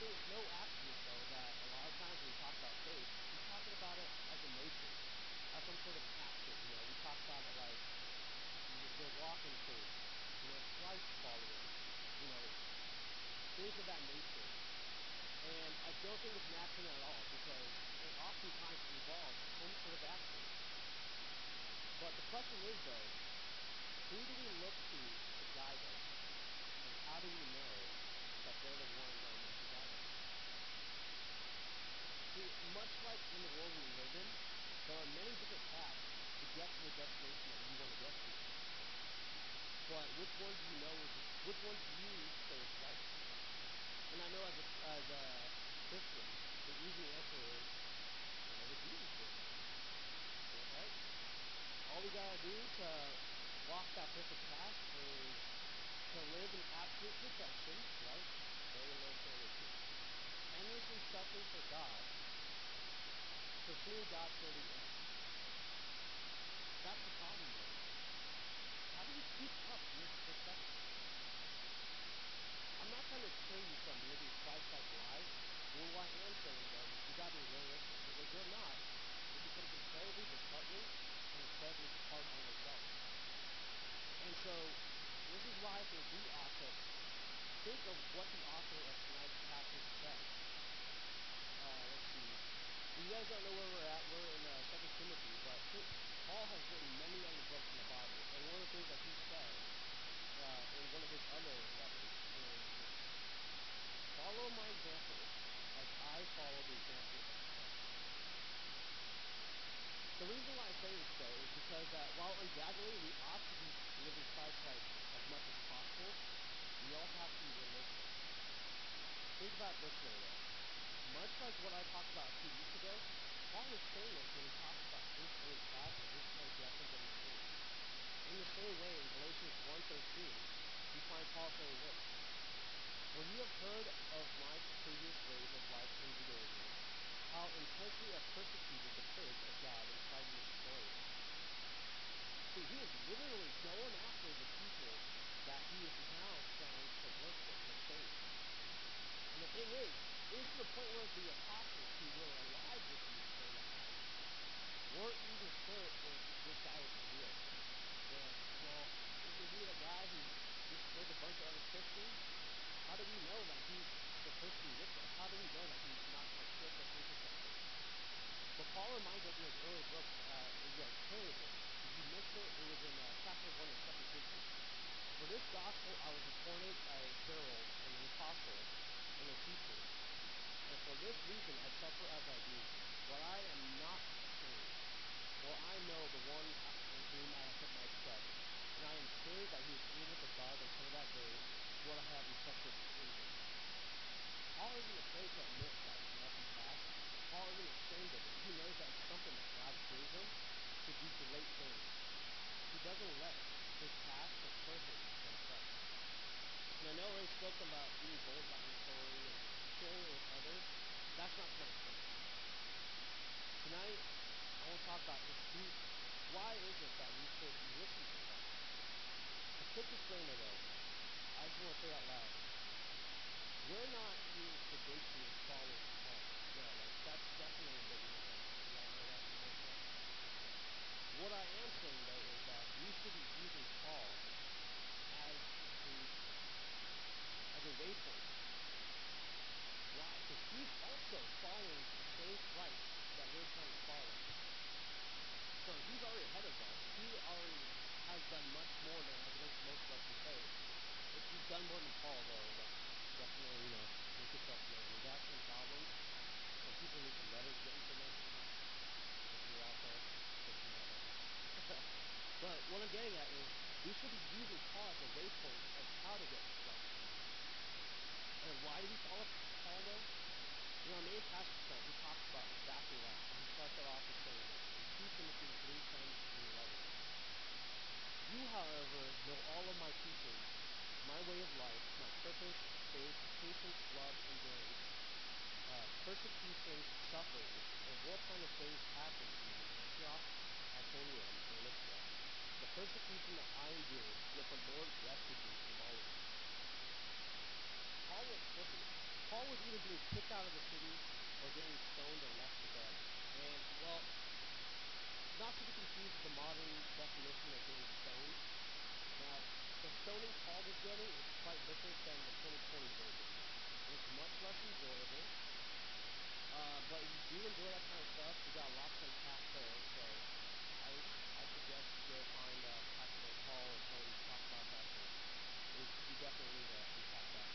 It's no accident though that a lot of times when we talk about faith, we're talking about it as a emotion, as some sort of action. You know, we talk about it like the walk in faith, you know, Christ following, you know, things of that nature. And I don't think it's an accident at all because it oftentimes involves some sort of action. But the question is, though, who do we look to to guide us? And how do we know that they're the ones that are meant to guide us? See, much like in the world we live in, there are many different paths to get to the destination that you want to get to. But which one do you know is which one do you say is right? And I know as a as a Christian, the easy answer is whatever Jesus did. Right? All we gotta do to walk that perfect path is to live in absolute perfection, right? Very low standard. Endlessly suffering for God, pursuing God till the end. That's the problem though. How do you keep up with perfection? I'm not trying to deter you from living Christ-like lives. Well, what I am saying though is we gotta be realistic because if we're not, it becomes incredibly disheartening and incredibly hard on ourselves. And so this is why I think we ought to think of what the author of tonight's passage says. Uh, let's see. If you guys don't know where we're at, we're in uh, Second Timothy, but Paul has written many other books in the Bible, and one of the things that he says uh, in one of his other letters is Follow my example as I follow the example of Christ. The reason why I say this, though, is because that while undoubtedly we ought to be living Christ like as much as possible, we also have to be realistic. Think about this way, though. Much like what I talked about a few weeks ago, Paul is saying this when he talks about his early past and his transgressions and his sins. In the same way, in Galatians 1.13, we find Paul saying this, For you have heard of my previous ways of life in Judaism, how intensely I persecuted the church of God and tried to destroy. See, he is literally going after the people that he is now trying to work with or save. And the thing is, to the point where the apostles who were alive with during that weren't even sure if this guy was real. They're well, isn't he the guy who just killed a bunch of other Christians? How do we know that he's the person with us? How do we know that he's not going to trick us into something? But Paul reminds us in his early books, uh, you know, turn with me. You missed it, it was in uh, chapter 1 of 2 Timothy. For this gospel I was appointed a herald and an apostle and a teacher. And for this reason I suffer as I do. But I am not ashamed. For I know the one in whom I have put my trust. And I am sure that he is able to guard until that day what I have entrusted in him. Paul isn't afraid to admit that his messy past. Paul isn't ashamed of it. He knows that it's something that God gave him to do great things. He doesn't let his past deter him from Christ. And I know I already spoke about being bold about your story and sharing it with others. That's not tonight's point. Tonight, I want to talk about who, why is it that we should listen to Christ? A quick disclaimer though, I just want to say out loud. We're not here debating following Paul. No, like that's definitely. You all know that for. What I am saying though is that we should be using Paul as a as a waypoint. Why? Because he's also following the same Christ that we're trying to follow. So he's already ahead of us. He already has done much more than I think most of us can say. If you've done more than Paul, though, like definitely, you know, make yourself known. We got some problems. Some people need some letters written to them. If you're out there, Christians out there. but what I'm getting at is we should be using Paul as a waypoint of how to get to Christ. And why do we follow Paul, though? In our main passage tonight, he talks about exactly that. He starts it off with saying this in 2 Timothy 3, 10, and 11. my way of life, my purpose, faith, patience, love, endurance, uh, persecutions, sufferings, and what kind of things happened to me in Antioch, Iconium, and Lystra. The persecution that I endured, yet the Lord rescued me from all of it. Paul was flipping. Paul was either being kicked out of the city or getting stoned or left for dead. And, well, not to be confused with the modern definition of getting stoned. Now, the stoning Paul was getting is quite different than the 2020 version. It's much less enjoyable. Uh, but you do enjoy that kind of stuff, we got lots to unpack there. So I I suggest you go find uh, Pastor Paul and tell him to talk about that because we definitely to unpack that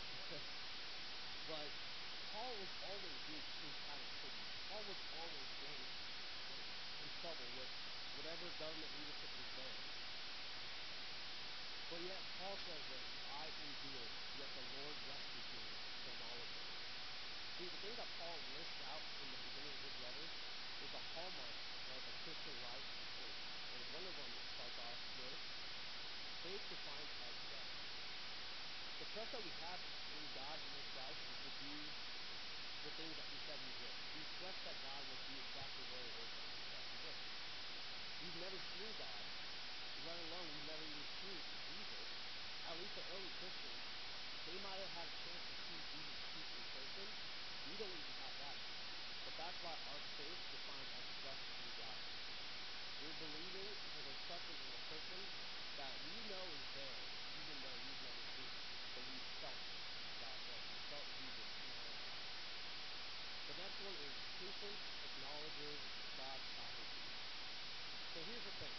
but Paul was always being kicked out of cities. Paul was always getting in trouble with whatever government leadership was there. But yet Paul says this, I endured, yet the Lord rescued me from all of it. See, the thing that Paul lists out in the beginning of his letter is the hallmarks of a Christian life and faith. And one of them starts off with faith defined as trust. That we have in God and in Christ is to do the things that he said he would. We trust that God will do exactly what it is that he said he would. We've never seen God, let alone we've never even seen Jesus. At least the early Christians, they might have had a chance to see Jesus speak in person, we don't even have that. But that's why our faith defines our trust in God. We're believing and we're trusting in the person that we know is there, even though we've never seen him. But we felt God there. We felt Jesus lives. The next one is patience acknowledges God's sovereignty. So here's the thing.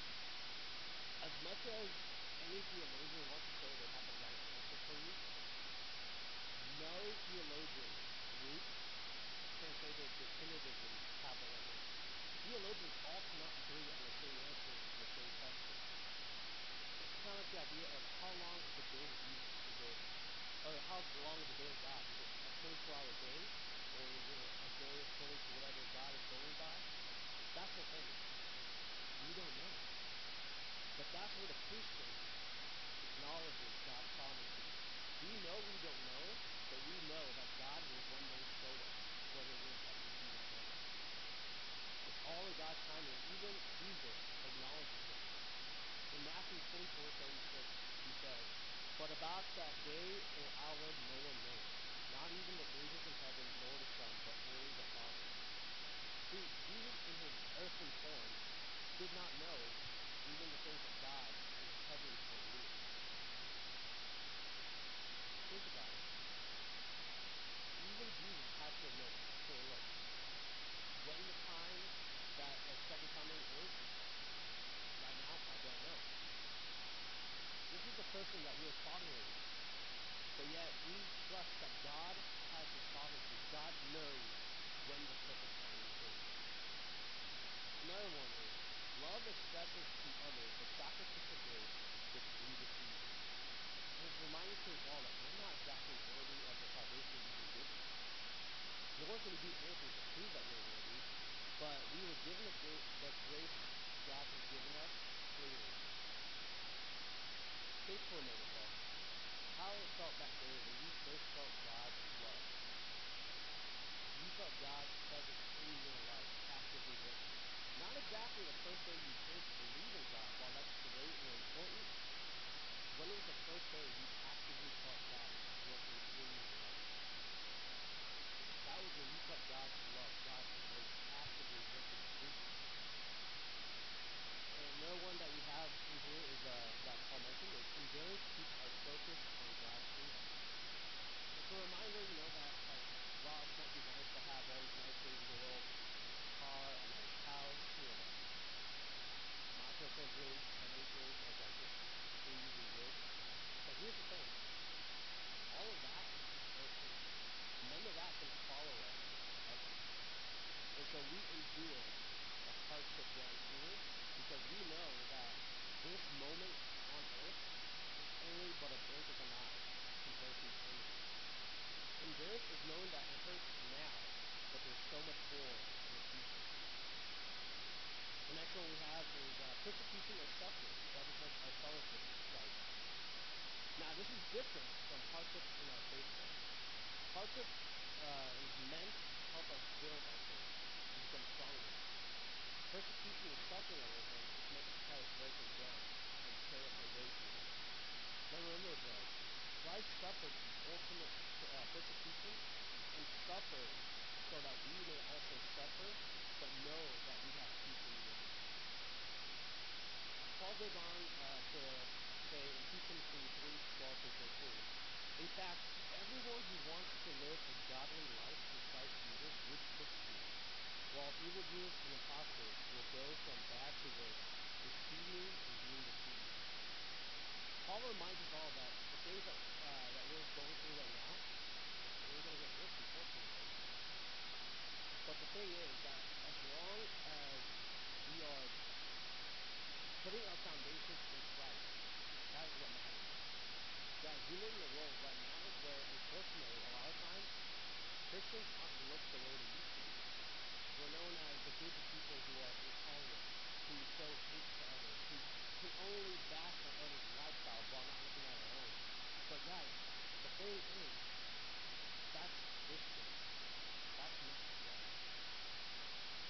As much as any theologian wants to say they have the right answer for you, no theologian group can say they definitively have the right answer. Theologians all cannot agree on the same answer to the same question. It's kind of like the idea of how long is a day with Jesus? Is it, or how long is a day God? Is it a 24 hour day? Or is it a day according to whatever God is going by? That's the thing. We don't know. But that's where the patience acknowledges God's sovereignty. We know we don't know, but we know that God will one day show us what it is that we do not know. It's all in God's timing, even Jesus acknowledges this. In Matthew 24 36, he says, But about that day or hour no one knows, not even the angels in heaven nor the Son, but only the Father. See, Jesus in his earthly form did not know even the things that God his heavenly form knew. Think about it even Jesus had to admit, hey, look, when the time that the second coming is, right now, I don't know. Person that we're following. But yet, we trust that God has the sovereignty. God knows when the perfect timing is. Another one is love expresses to others the sacrificial grace which we receive. It's a reminder to us all that we're not exactly worthy of the salvation we've been given. Nor can we do anything to prove that we're worthy, but we were given the, gra- the grace God has given us freely. For a moment. How it felt that day when you first felt God's love. You felt God's presence in your life actively working. Not exactly the first day you to believe in God, while that's great and important. When was the first day you actively felt God working in your life? That was when you felt God's grace actively working through you. And another one that we have in here is uh, that Paul mentioned is endurance keeps our focus on God's kingdom. It's a reminder, you know, that like while it might be nice to have all these nice things in the world, a nice car, a nice house, you know, my personal dream, heavenly things of like just trees and woods. But here's the thing all of that is earthly. None of that can follow us to heaven. And so we endure the hardship down here because we know that this moment on earth is only but a blink of an eye compared to eternity. Endurance is knowing that it hurts now, but there's so much more in the future. The next one we have is uh, persecution or suffering represents our fellowship with Christ. Now, this is different from hardships in our faith walk. Hardship uh, is meant to help us build our faith and become stronger. Persecution and suffering, on the other hand, is meant to try to break us down and tear us away from God. Now remember, though, Christ suffered the ultimate uh, persecution and suffered so that we may also suffer, but know that we have peace in end. Paul goes on uh, to say in 2 Timothy 3 12 through 13. In fact, everyone who wants to live a godly life in Christ Jesus will be persecuted, while evildoers and impostors will go from bad to worse, deceiving and being deceived. Paul reminds us all that the things that uh, that we're going through right now, it ain't gonna get worse, unfortunately. But the thing is that as long as we are putting our foundations in Christ, that is what matters. Guys, we live in a world right now where, unfortunately, a lot of times Christians aren't looked the way they used to. We're known as the group of people who are intolerant, who show hate to others, who can only bash on others' lifestyles while not looking at our own. But guys, the thing is, that's Christian. That's not Christ.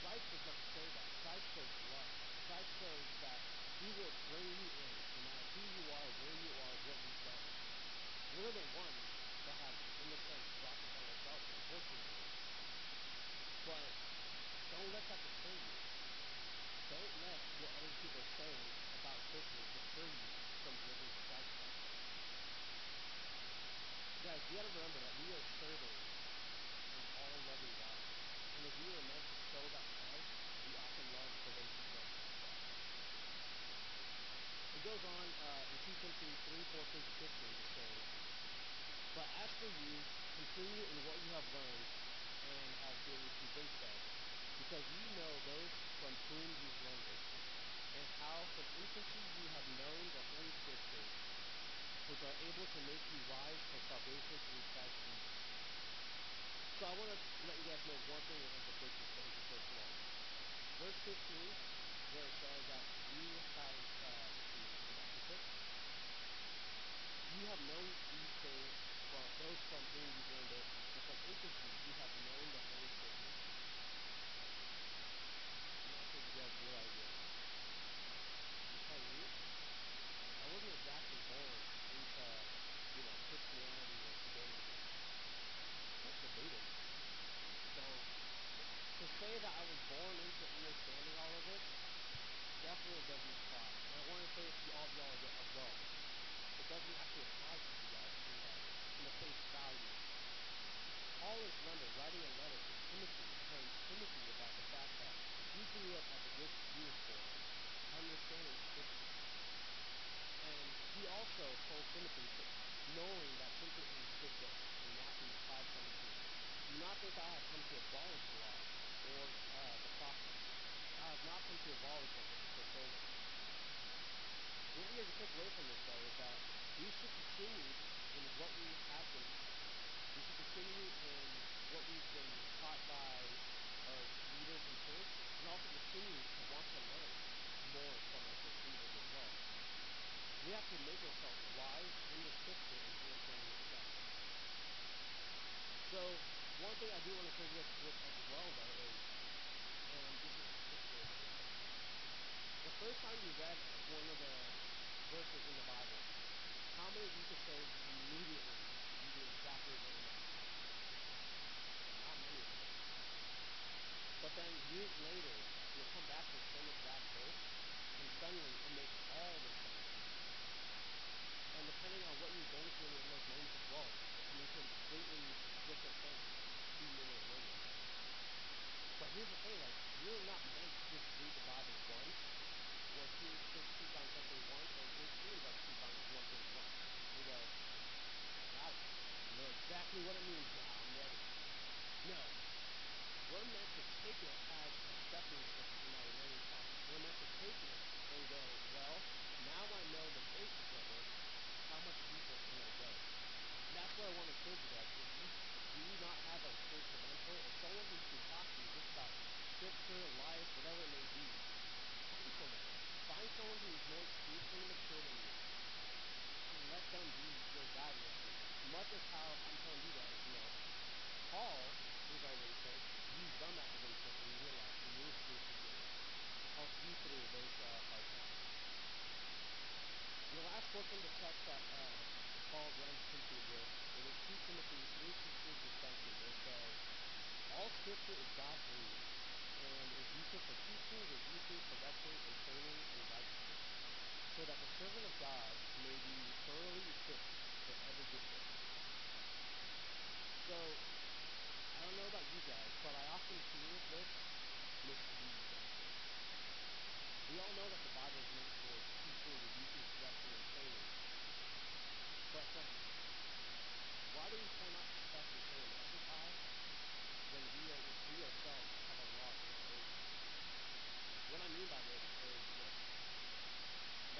Christ does not show that. Christ shows love. Christ shows that he will bring you in, no matter who you are, where you are, what you've done. We're the ones that have, in a sense, brought this on ourselves, unfortunately. But don't let that deter you. Don't let what other people are saying about Christians deter you from living a Christ life. Guys, we got to remember that we are serving an all loving God. And if we are meant to show that love, we ought to love for those who don't have Christ. It goes on uh, in 2 Timothy 3 14 to 15 to say, But as for you, continue in what you have learned and have been convinced of, because ye know those from whom you've learned it, and how you have known the Holy Scriptures, which are able to make you wise for salvation through Christ Jesus. So I want to let you guys know one thing in implications to answer first of all. Verse 15 where it says that you have, uh. You have known these things from those from whom you've learned it, and from infancy you have known the Holy Scriptures. I'm not sure if you guys realize this. I'm kind of unique. I wasn't exactly born into, you know, Christianity or paganism. I was debating. So to say that I was born into understanding all of this definitely doesn't apply. And I want to say it to all of y'all as well. It doesn't actually apply to you guys in the in the face value. Paul is remember writing a letter to Timothy, telling Timothy about the fact that he grew up as a good Jewish boy, understanding scripture. And he also told Timothy knowing that Timothy understood this in Matthew five seventeen. Do not think I have come to abolish the law or uh, the prophets. I have not come to abolish them, but to fulfill them. What we are to take away from this, though, is that we should continue in what we have been. We should continue in what we've been taught by our leaders in church, and also continue to want to learn more from our church leaders as well. We have to make ourselves wise in the scripture and of Christ. So, one thing I do want to you guys with as well, though, is and this is. The first time you read one of the verses in the Bible, how many of you could say immediately you knew exactly what it meant? Not many of us. But then years later, you'll come back to the same exact verse, and suddenly it makes all the sense to you. And depending on what you're going through in those moments as well, it makes a completely different sense to you in those moments. But here's the thing, like, you're not meant to just read the Bible once, or hear church teach on something once, or hear Steenbuck teach on one thing once, and go, I got it. I know exactly what it means now. I'm ready. No. We're meant to take it as a stepping stone in our learning process. We're meant to take it and go, well, portion of the text that uh, Paul runs Timothy with, it is 2 Timothy 3.16 through 17, where it says, All scripture is God-breathed and is useful for teaching, rebuking, correcting, and training in righteousness, so that the servant of God may be thoroughly equipped for every good work. So, I don't know about you guys, but I often hear this misused. We all know that the Bible is meant for teaching, rebuking, correcting, and training. But, friends, why do we the speck and say an exercise when we, are, we ourselves have a log in our? What I mean by this is this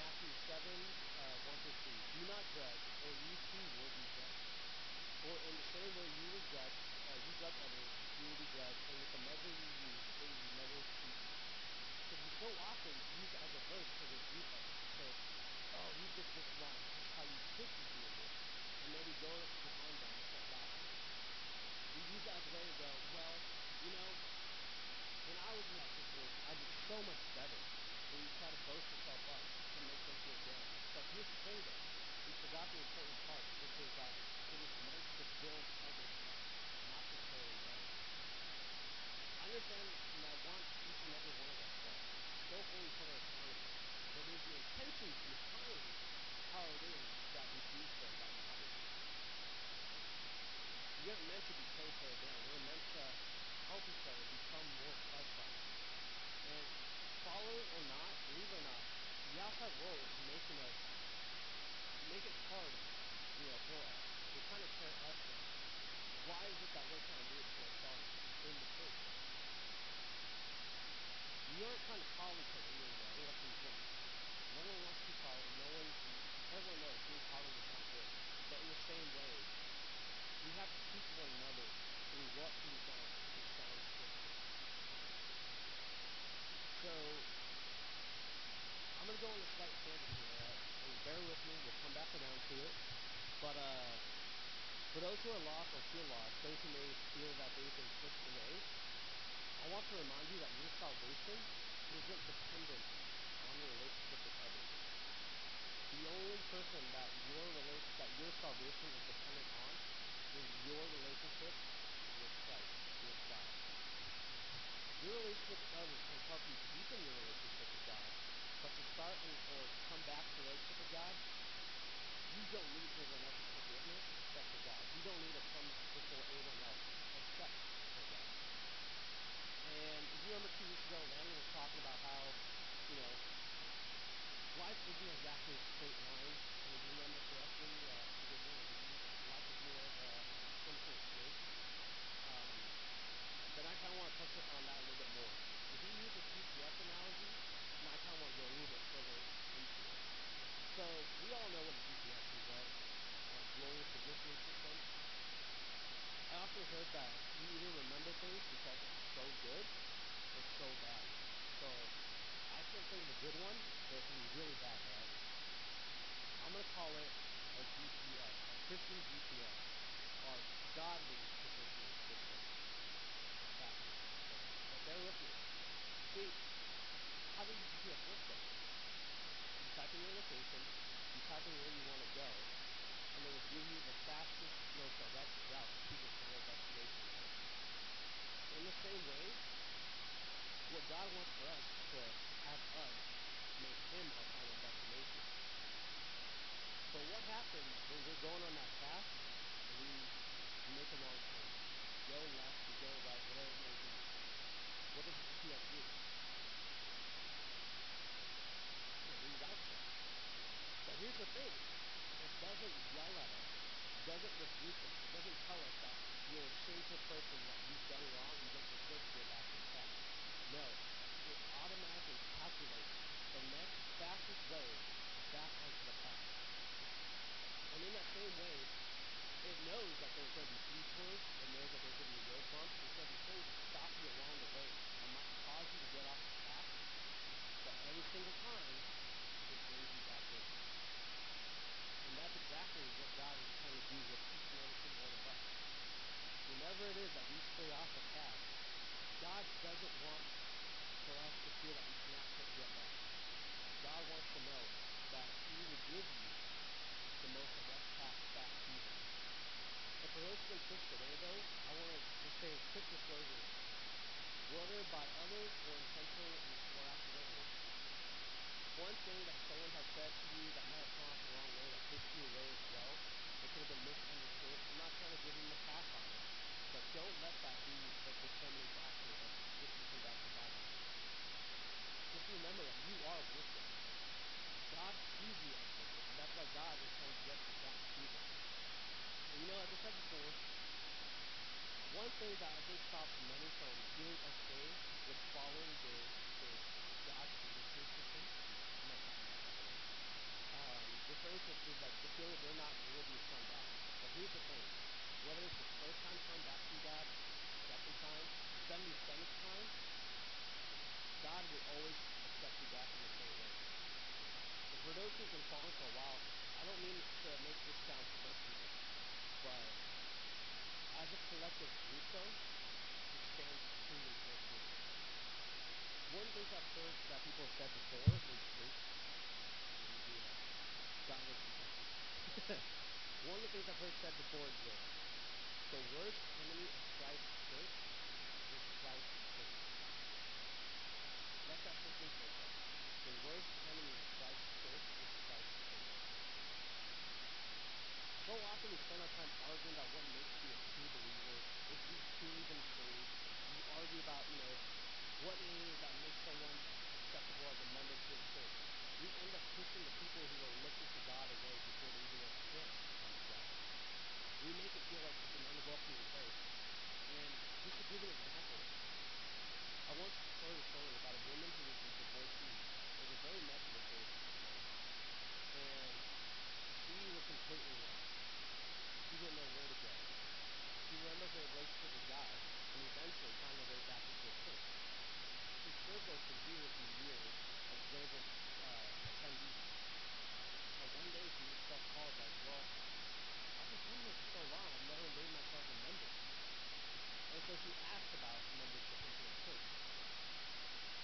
Matthew 7, uh, 1 through 3. Do not judge, or you too will be judged. For in the same way you will judge, uh, you judge others, you will be judged, and with the measure you use, it will be measured to you. Because we so often use isn't a straight line. And if you remember correctly, uh, forgive me, you, life is more of a a snake. Um, but I kind of want to touch on that a little bit more. If we use a GPS analogy, and I kind of want to go a little bit further into it. So we all know what a GPS is, right? Um, global positioning system. I often heard that we either remember things because it's so good or so bad. So I can't think a good one, but it can be really bad, right? I'm going to call it a GPS, a Christian GPS, or godly positioning system. But, bear with me. See, how does a GPS work though? You type in your location, you type in where you want to go, and it will give you the fastest, most direct route to your final destination. In the same way, what God wants for us to have us make Him our final destination. So what happens when we're going on that path and we a wrong turn? Go left, we go right, whatever it may be. What does the GPS do? It reroutes us. But here's the thing it doesn't yell at us. Doesn't rebuke us. It doesn't tell us that you're a sinful person, that you've done wrong, you don't deserve to go back on track. No, it automatically calculates the next fastest way back onto the path. And in that same way, it knows that there's going to be detours. It knows that there's going to be road bumps. There's going to be things that stop you along the way that might cause you to get off the path. But every single time, it brings you back in. And that's exactly what God is trying to do with each and every single one of us. Whenever it is that we stray off the path, God doesn't want for us to feel that we cannot get back. God wants to know that He quick today, though, I want to just say quick disclosures. Whether by others or intentionally or accidentally, one thing that someone has said to you that might have come off the wrong way, that pushed you away as well, it could have been misunderstood. I'm not trying to give them a pass on it, but don't let that be the determining factor of dismissing God from Bible. Just remember that you are worship. God sees you as worship, and that's why God is trying to get you back to them. And you know, as I said before, one thing that I think stops many from feeling okay with following their their God's positioning system. I'm not talking about that, by the way. To is like the feeling they're not worthy of coming back. But here's the thing: whether it's the first time coming back to God, second time, seventy seventh time, God will always accept you back in the same way. For those who've been following for a while, I don't mean to make this sound personal, but as a collective group, though, it stands true in all. One things I've heard that people have said before in church, let me do that confession. One of the things I've heard said before is this the worst enemy of Christ's church is Christ's church. Let that sink in for a second. The worst enemy of Christ's church is Christ's church. So often we spend our time arguing about what makes you a true believer, if you've truly been saved. We argue about, you know, what it is that makes someone acceptable as a member to a church. We end up pushing the people who are looking to God away before they even chance to come to God. We make it feel like it's an unwelcoming place. And just to give an example, I once heard a story about a divorcee. It was a very messy divorce at the time. And she was completely lost. She didn't know where to go. She remembered her relationship with God and eventually found her way back into a church. She served there for years and years as one of the uh, attendees. And one day she just felt called, like, well, I've been coming here for so long, I've never made myself a member. And so she asked about membership into a church.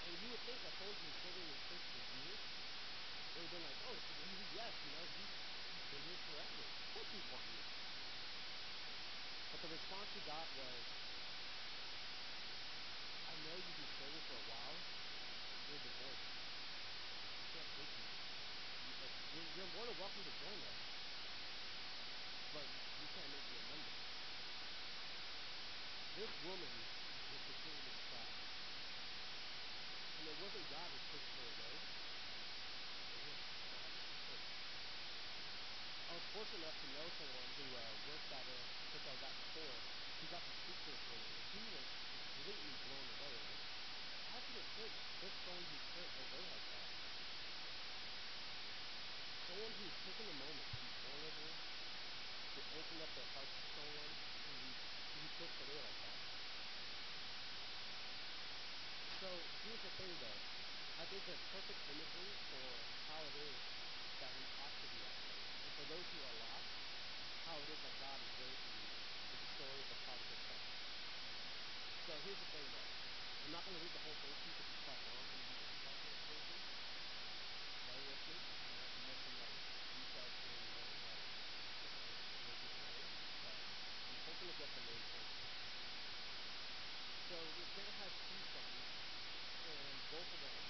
And you would think that someone who's been serving in church for years, they would have been like, oh, it's an easy yes, you know, he's, he's been here forever. Of course he'd want you. But the response she got was, I know you've been serving for a while. We're divorced. I can't take you. you like you're you're more than welcome to join us, but we can't make you a member. This woman was completely crushed. And it wasn't God who pushed her away. It was Christ's church. Fortunate enough to know someone who uh, works at a church I was at before, who got to speak to this and he was completely blown away. Like, how could a church push someone who's hurt away like that? Someone who's taken the moment to be vulnerable, to open up their hearts to someone, can be be pushed away like that. So here's the thing, though. I think the perfect imagery for how it is that we ought to be at church, and for those who are lost, how it is that God is raising you, is the story of the prodigal son. So here's the thing, though. I'm not going to read the whole thing to you because it's quite long. Going to read the Parchment version. Bear with me. I might miss some like details here and there that might break my but I'm hoping to get the main point. So this man had two sons, and both of them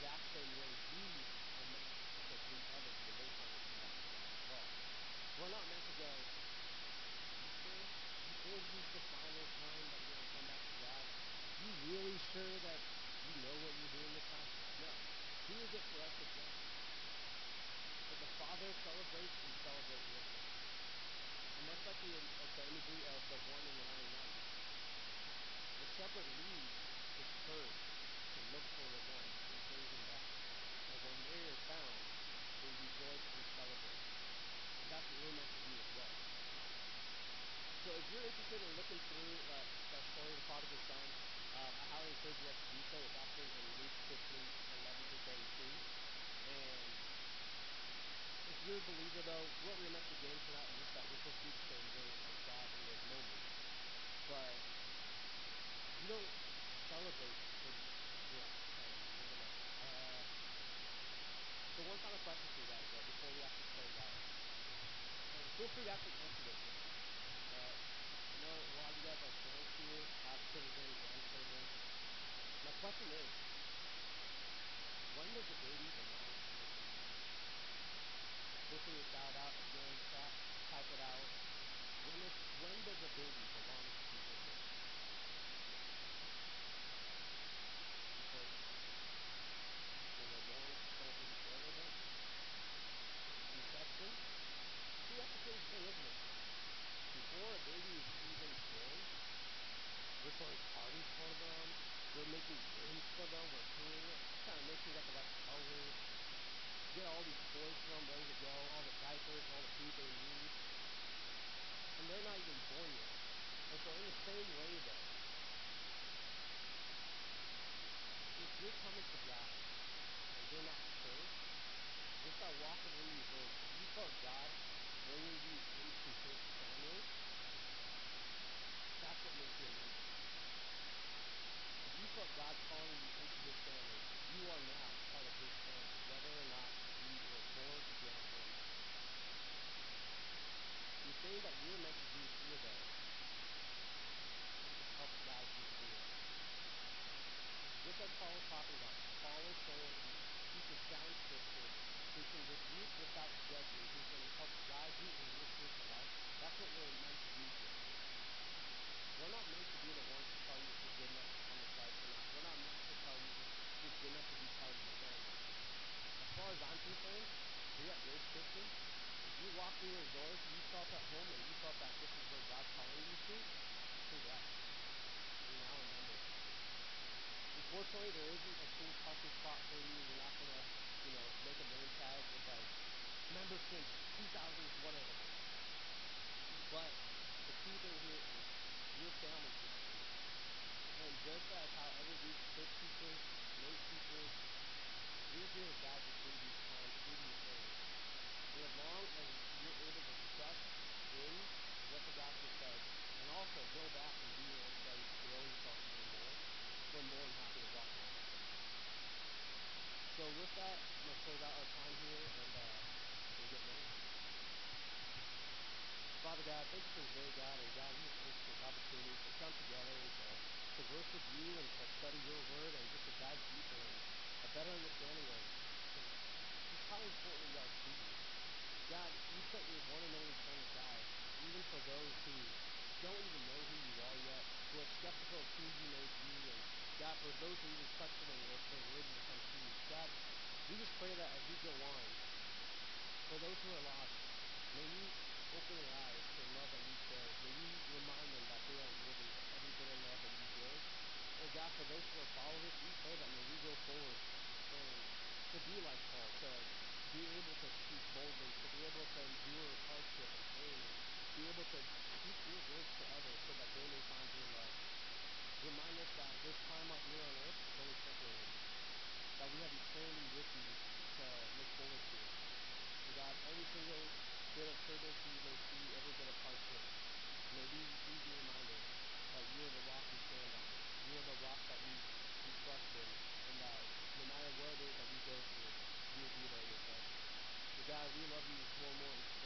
exact same way we are meant to greet others when they come back to God as. We're not meant to go, you sure? You sure this is the final time that you're going to come back to God? You really sure that you know what you're doing this time? No. Who is it for us to judge? If the Father celebrates, we celebrate with Him. And much like the, imagery of the one and the 99, the shepherd leaves his herd to look for the one and bring him back. And when found, they rejoice and celebrate. And that's what we're meant to do as well. So if you're interested in looking through uh, the story of the prodigal son, um, I highly encourage you guys to do so. It's actually in Luke 15, 11 through 32. And if you're a believer, though, what we're meant to gain from that is that we're supposed to the same as God in those moments. But you don't celebrate for what? Like, you're going to, uh, so one final question for you guys, though, before we actually close out. And feel free to answer this one. Uh, I know a lot of you guys are parents here, have children, grandchildren. My question is, when does a baby belong you? Feel free to shout out if you're in chat, type it out. When is when does a baby belong to Jesus Christ? Because when they're born, someone takes care of them. Conception. See, that's the crazy thing, isn't it? Before a baby is even born, we're throwing parties for them. We're making games for them. We're cleaning it, trying to make sure you got the colors, get all these toys for them ready to go, all the diapers, all the food they need. And they're not even born yet. And so, in the same way, though, if you're coming to God and you're not sure, just by walking in these rooms, if you felt God bringing you into His family, that's what makes you a member. If you felt God calling you into His family, you are now part of His family, whether or not you were born again or not. The thing that you're meant to do here, though, is help guide you through it. Just as Paul was talking about, follow someone who teaches sound scripture, who can rebuke without judging, who can help guide you in your spiritual life. That's what we're meant to do here. We're not meant to be the ones to tell you if you're good enough to come to Christ or not. We're not meant to tell you if you're good enough to be part of the family. As far as I'm concerned, here at Grace Christian, if you walk through those doors, you felt at home, and you felt that this is where God's calling you to, congrats. You're now a member. Unfortunately, there isn't a cool parking spot for you. You're not going to, you know, make a name tag with like member since 2000 whatever. But the key thing here is your family Grace. And just as however these kids teachers, nate teachers, we're here to guide you through these times, through these. And as long as you're able to trust in what the gospel says, and also go back and do your own studies to grow yourself even more, we're more than happy to walk alongside. So with that, I'm going to close out our time here and uh. Father God, thank you for today, God, and God, we just you this opportunity to come together and to, to worship you and to study your word and just to dive deeper and a better understanding of just, how important we are to you. God, you sent your one and only Son to die, even for those who don't even know who you are yet, who are skeptical of who you may be, and God, for those who even questioning if they're worthy to come to you. God, we just pray that as we go on, for those who are lost, may you open their eyes to the love that you show. May you remind them that they are worthy of every bit of love that you give. And God, for those who are followers, we pray that may we go forward and to be like Paul, to be able to speak boldly, to be able to endure hardship and pain, be able to teach your words to others so that they may find your love. Remind us that this time out here on earth is only temporary, that we have eternity with you to look forward to. God, every single bit of You they see, every bit of hardship. May we, we be reminded that you're the rock we stand on. You're the rock that we, we trust in, and that no matter what it is that we go through, you'll be there with us. So God, we love you more and more.